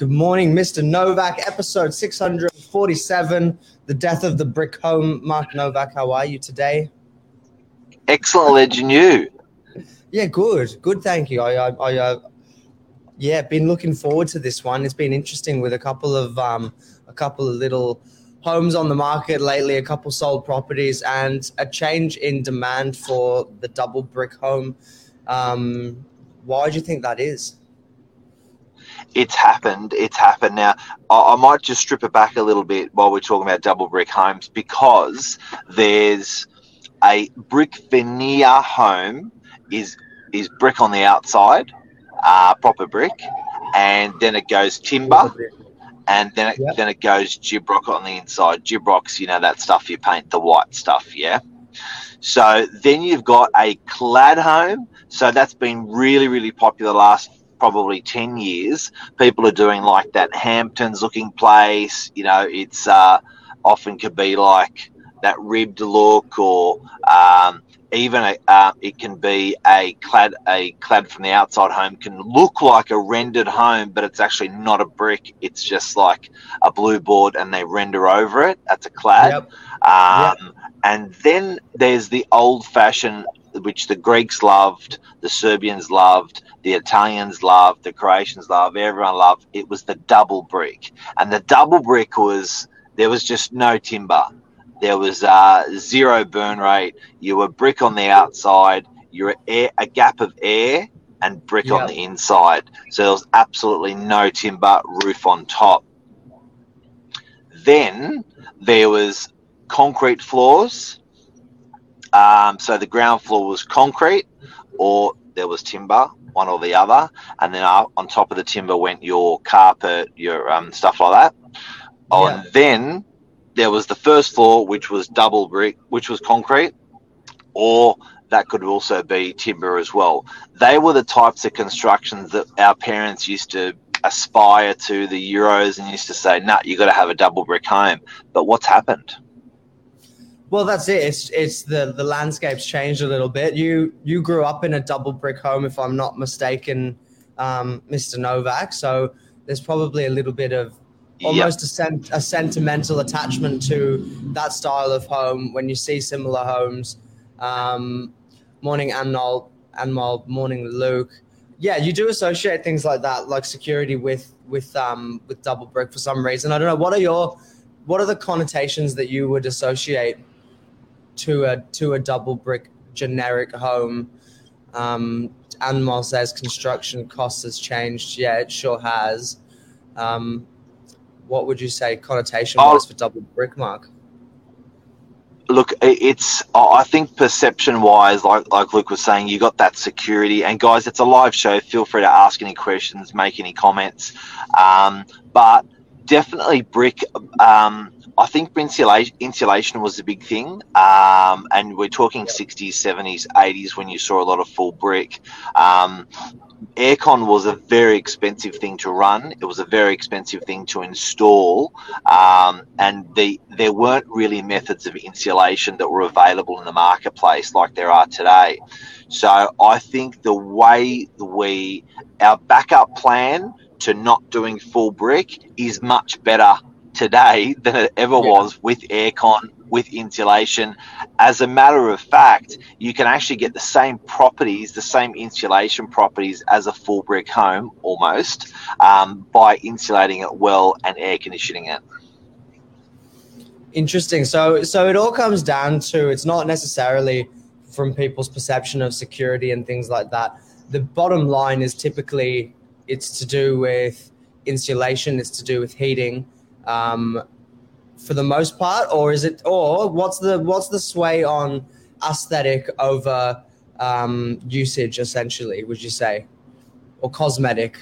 Good morning, Mr. Novak, episode 647, The Death of the Brick Home. Mark Novak, how are you today? Excellent, legend. You? Yeah, good. Good, thank you. I, I, I uh, yeah, been looking forward to this one. It's been interesting with a couple of, um, a couple of little homes on the market lately, a couple sold properties, and a change in demand for the double brick home. Um, why do you think that is? It's happened. It's happened. Now, I, I might just strip it back a little bit while we're talking about double brick homes because there's a brick veneer home is is brick on the outside, uh, proper brick, and then it goes timber, and then it, Yep. then it goes Gyprock on the inside. Gyprock's, you know, that stuff you paint, the white stuff, yeah. So then you've got a clad home. So that's been really, really popular the last probably 10 years. People are doing like that Hamptons looking place. You know, it's uh, often could be like that ribbed look or um, even a, uh, it can be a clad a clad from the outside home can look like a rendered home but it's actually not a brick it's just like a blue board and they render over it that's a clad Yep. um, and then there's the old fashioned, which the Greeks loved, the Serbians loved, the Italians loved, the Croatians loved, everyone loved. It was the double brick. And the double brick was, there was just no timber. There was uh, zero burn rate. You were brick on the outside, you were air, a gap of air and brick Yeah. on the inside. So there was absolutely no timber roof on top. Then there was concrete floors. Um, so the ground floor was concrete, or there was timber, one or the other, and then up on top of the timber went your carpet, your um, stuff like that. Oh, Yeah. and then there was the first floor, which was double brick, which was concrete, or that could also be timber as well. They were the types of constructions that our parents used to aspire to the Euros and used to say, "Nah, you got to have a double brick home." But what's happened? Well, that's it. It's it's the the landscape's changed a little bit. You you grew up in a double brick home, if I'm not mistaken, um, Mr. Novak. So there's probably a little bit of Yep. almost a, sen- a sentimental attachment to that style of home when you see similar homes. Um, morning, Anmol, Anmol, morning, Luke. Yeah, you do associate things like that, like security, with with um, with double brick for some reason. I don't know. What are your what are the connotations that you would associate to a to a double brick generic home? Um, Anmol says construction costs has changed. Yeah, it sure has. Um, what would you say connotation wise for double brick, Mark? Look, it's I think perception wise, like like Luke was saying, you got that security. And guys, it's a live show. Feel free to ask any questions, make any comments. Um, but definitely brick. Um, I think insulation, insulation was a big thing, um, and we're talking 60s, 70s, 80s when you saw a lot of full brick. Um, aircon was a very expensive thing to run. It was a very expensive thing to install, um, and the there weren't really methods of insulation that were available in the marketplace like there are today. So I think the way we our backup plan to not doing full brick is much better today than it ever Yeah. was with aircon with insulation as a matter of fact you can actually get the same properties the same insulation properties as a full brick home almost um, by insulating it well and air conditioning it Interesting. So so it all comes down to it's not necessarily from people's perception of security and things like that. The bottom line is typically it's to do with insulation, it's to do with heating, um, for the most part, or is it or what's the what's the sway on aesthetic over um, usage essentially, would you say? Or cosmetic?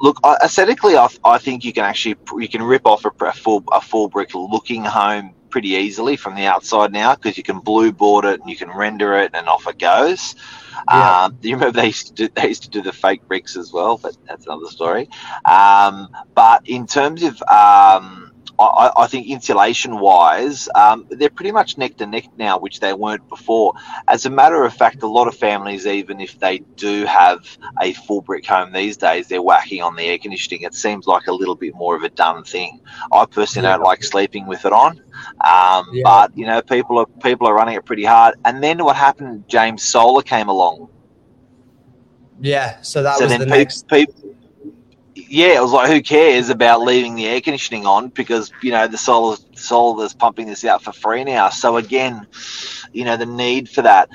look aesthetically I, I think you can actually you can rip off a, a full a full brick looking home pretty easily from the outside now because you can blue board it and you can render it and off it goes Yeah. um, you remember they used, to do, they used to do the fake bricks as well but that's another story um, but in terms of um, I, I think insulation wise, um, they're pretty much neck to neck now, which they weren't before. As a matter of fact, a lot of families, even if they do have a full brick home these days, they're whacking on the air conditioning. It seems like a little bit more of a done thing. I personally yeah. don't like sleeping with it on, um, yeah. but you know, people are people are running it pretty hard. And then what happened? James Solar came along. Yeah, so that so was the pe- next. People, yeah, it was like, who cares about leaving the air conditioning on because you know the solar solar is pumping this out for free now. So again, you know the need for that.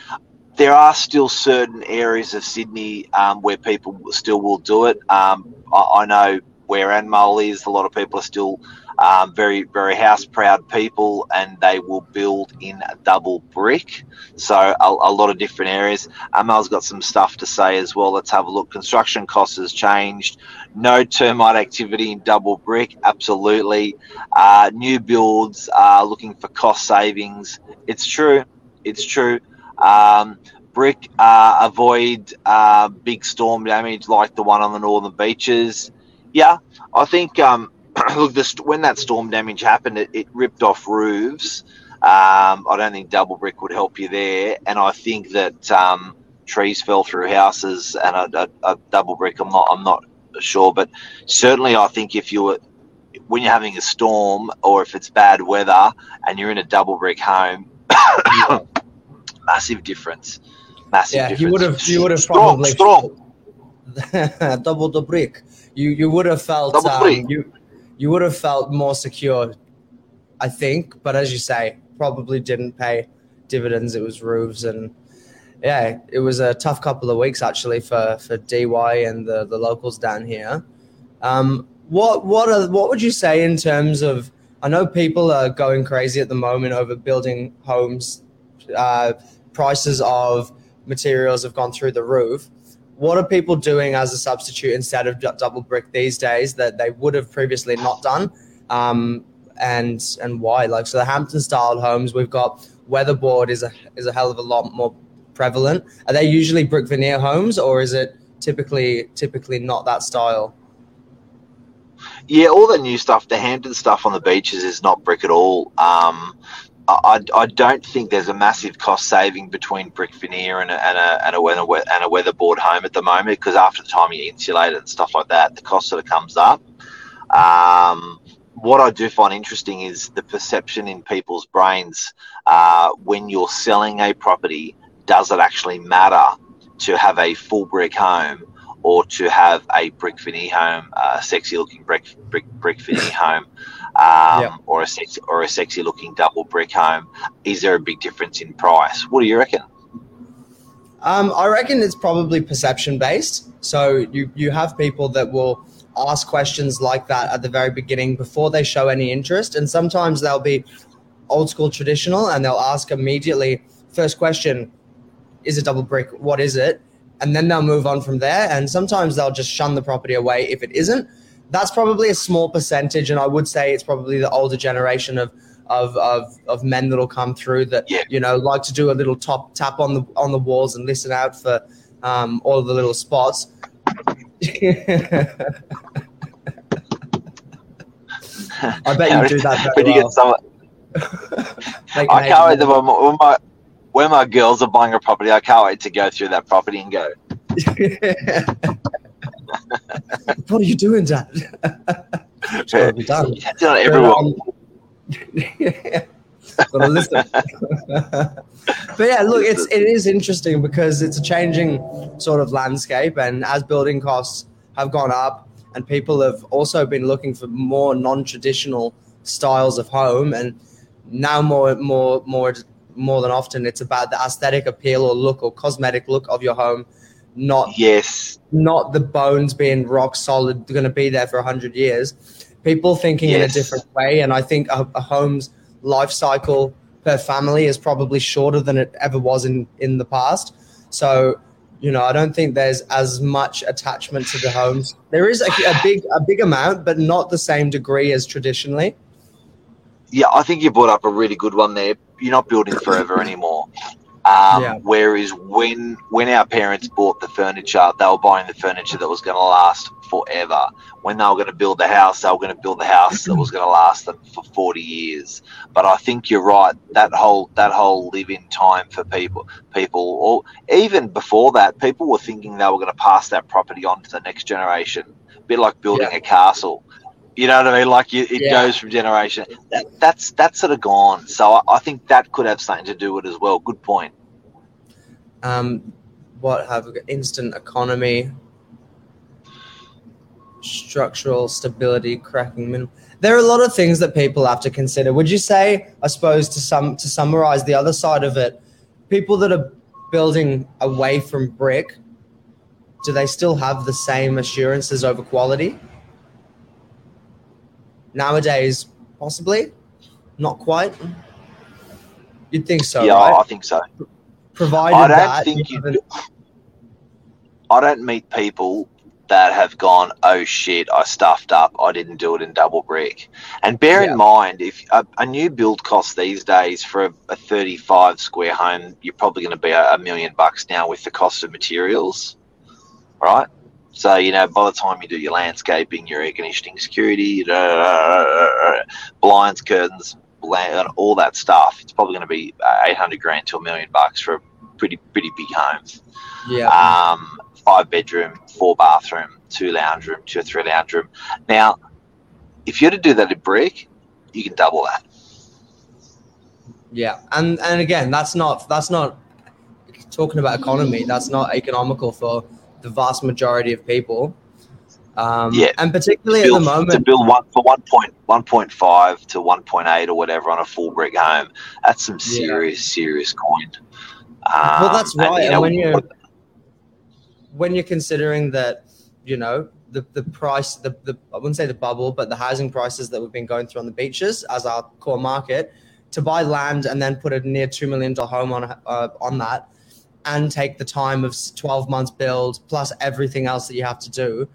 There are still certain areas of Sydney um, where people still will do it. Um, I, I, know where Anmol is, a lot of people are still um, very, very house proud people, and they will build in double brick. So a, a lot of different areas. Amal's got some stuff to say as well. Let's have a look. Construction costs has changed. No termite activity in double brick. Absolutely. Uh, new builds are looking for cost savings. It's true. It's true. Um, brick uh, avoid uh, big storm damage like the one on the northern beaches. Yeah, I think um, look, this, when that storm damage happened, it, it ripped off roofs. Um, I don't think double brick would help you there, and I think that um, trees fell through houses and a, a, a, double brick. I'm not. I'm not sure, but certainly I think if you were when you're having a storm or if it's bad weather and you're in a double brick home, massive difference. Massive yeah, difference. you would have. You would have strong, probably strong. double the brick. You you would have felt um, you you would have felt more secure, I think. But as you say, probably didn't pay dividends. It was roofs and yeah, it was a tough couple of weeks actually for for DY and the the locals down here. Um, what what are what would you say in terms of? I know people are going crazy at the moment over building homes. Uh, prices of materials have gone through the roof what are people doing as a substitute instead of double brick these days that they would have previously not done? Um, and and why? Like so the hampton style homes we've got weatherboard is a is a hell of a lot more prevalent. Are they usually brick veneer homes or is it typically typically not that style? Yeah, all the new stuff, the Hampton stuff on the beaches is not brick at all. Um, I, I don't think there's a massive cost saving between brick veneer and a, and a, and a, weather, and a weatherboard home at the moment because after the time you insulate it and stuff like that, the cost sort of comes up. Um, what I do find interesting is the perception in people's brains uh, when you're selling a property. Does it actually matter to have a full brick home or to have a brick veneer home, a sexy looking brick brick brick veneer home? Um, yep. or a sexy or a sexy looking double brick home, is there a big difference in price? What do you reckon? Um, I reckon it's probably perception based. So you you have people that will ask questions like that at the very beginning before they show any interest, and sometimes they'll be old school traditional and they'll ask immediately first question is a double brick what is it and then they'll move on from there and sometimes they'll just shun the property away if it isn't that's probably a small percentage, and I would say it's probably the older generation of of of, of men that'll come through that yeah. you know like to do a little top tap on the on the walls and listen out for um, all the little spots. I bet you do that very well. Some, I can't wait when my, when my, when my girls are buying a property. I can't wait to go through that property and go. what are you doing, Dad? it's got be done. It's not everyone. yeah. but listen. but yeah, look, it's it is interesting because it's a changing sort of landscape, and as building costs have gone up, and people have also been looking for more non-traditional styles of home, and now more more more more than often, it's about the aesthetic appeal or look or cosmetic look of your home not yes, not the bones being rock solid, going to be there for hundred years. People thinking yes. in a different way, and I think a, a home's life cycle per family is probably shorter than it ever was in in the past. So you know, I don't think there's as much attachment to the homes. There is a, a, big a big amount, but not the same degree as traditionally. Yeah, I think you brought up a really good one there. You're not building forever anymore. Um, Yeah. Whereas when when our parents bought the furniture, they were buying the furniture that was going to last forever. When they were going to build the house, they were going to build the house that was going to last them for forty years. But I think you're right. That whole that whole live-in time for people, people, or even before that, people were thinking they were going to pass that property on to the next generation. A bit like building Yeah. a castle. You know what I mean? Like you, it Yeah. goes from generation. That, that's that's sort of gone. So I, I think that could have something to do with it as well. Good point. Um, what have we got? Instant economy, structural stability, cracking minimum. There are a lot of things that people have to consider. Would you say, I suppose, to some to summarize the other side of it, people that are building away from brick, do they still have the same assurances over quality? Nowadays, possibly, not quite. You'd think so, yeah, right? I think so. Provided I don't that think you you. I don't meet people that have gone, oh shit, I stuffed up. I didn't do it in double brick. And bear Yeah. in mind, if a, a new build cost these days for a, a 35 square home, you're probably going to be a, a million bucks now with the cost of materials, right? So, you know, by the time you do your landscaping, your air conditioning, security, blinds, curtains, all that stuff, it's probably going to be uh, 800 grand to a million bucks for a pretty, pretty big home Yeah. um, five bedroom, four bathroom, two lounge room, two or three lounge room. Now, if you're to do that in brick, you can double that. Yeah, and and again, that's not that's not talking about economy. That's not economical for the vast majority of people. Um, Yeah. and particularly to at the moment, to build one for one point one point five to one point eight or whatever on a full brick home, that's some Yeah. serious, serious coin. well, Um, that's and, right. you And know, when you when you're considering that, you know, the the price, the the I wouldn't say the bubble, but the housing prices that we've been going through on the beaches as our core market, to buy land and then put a near two million dollar home on uh, on that, and take the time of twelve months build plus everything else that you have to do,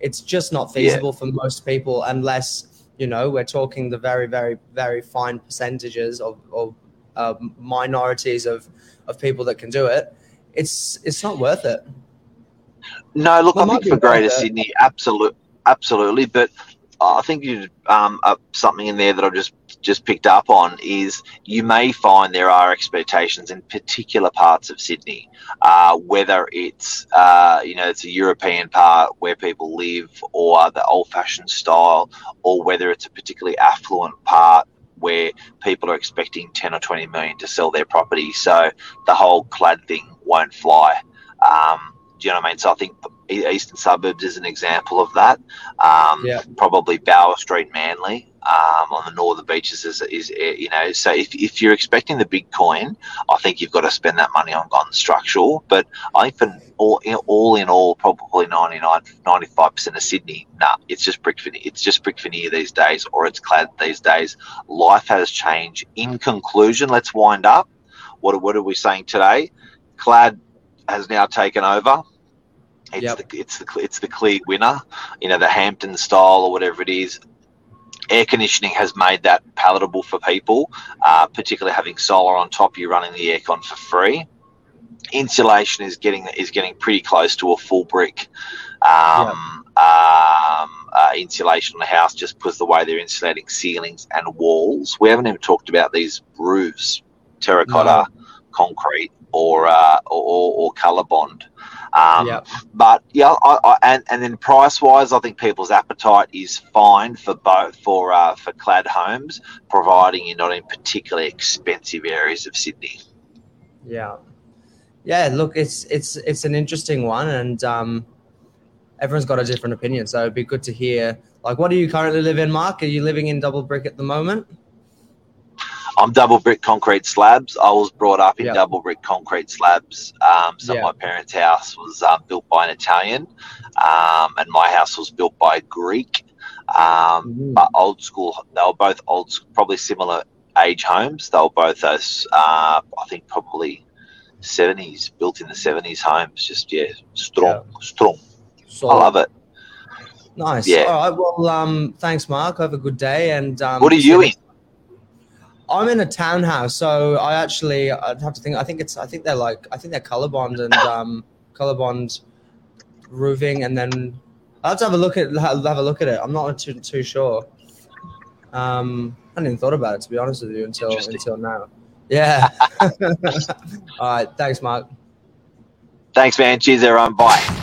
it's just not Yeah. feasible for most people unless you know we're talking the very very very fine percentages of of uh, minorities of of people that can do it. It's it's not worth it. No, look, Well, I think for Greater. Sydney, absolutely absolutely. But I think you um, uh, something in there that I've just just picked up on is you may find there are expectations in particular parts of Sydney, uh, whether it's uh, you know it's a European part where people live or the old-fashioned style, or whether it's a particularly affluent part where people are expecting 10 or 20 million to sell their property. So the whole clad thing won't fly. Um, do you know what I mean? So I think eastern suburbs is an example of that. Um, Yeah. Probably Bower Street, Manly, um, on the northern beaches is, is eh, you know. So if, if you're expecting the big coin, I think you've got to spend that money on, on structural. But I think for all in all, in all probably 99, 95 percent of Sydney, nah, it's just brick veneer. It's just brick veneer these days, or it's clad these days. Life has changed. In conclusion, let's wind up. What what are we saying today? Clad has now taken over. It's Yep. the it's the it's the clear winner. You know the Hampton style or whatever it is. Air conditioning has made that palatable for people, uh, particularly having solar on top. You're running the aircon for free. Insulation is getting is getting pretty close to a full brick um, um, uh, insulation on the house, just because the way they're insulating ceilings and walls. We haven't even talked about these roofs, terracotta, concrete, or uh, or, or, or Colorbond. Um, yeah, but yeah, I, I, and and then price wise, I think people's appetite is fine for both for uh, for clad homes, providing you're not in particularly expensive areas of Sydney. yeah, yeah. Look, it's it's it's an interesting one, and um, everyone's got a different opinion. So it'd be good to hear. Like, what do you currently live in, Mark? Are you living in double brick at the moment? I'm double brick concrete slabs. I was brought up in Yeah. double brick concrete slabs. Um, so Yeah. my parents' house was um, built by an Italian, um, and my house was built by a Greek. Um, Mhm. but old school. They were both old, probably similar age homes. They were both those. Uh, I think probably seventies, built in the seventies homes. Just yeah, strong, strong. So I love it. Nice. Yeah. All right. Well, um, thanks, Mark. Have a good day. And um, What are you next- I'm in a townhouse, so I actually I'd have to think. I think it's I think they're like I think they're Colorbond and um, Colorbond roofing, and then I'll have to have a look at have a look at it. I'm not too too sure. Um, I hadn't even thought about it to be honest with you until until now. Yeah. All right. Thanks, Mark. Thanks, man. Cheers, everyone. Bye.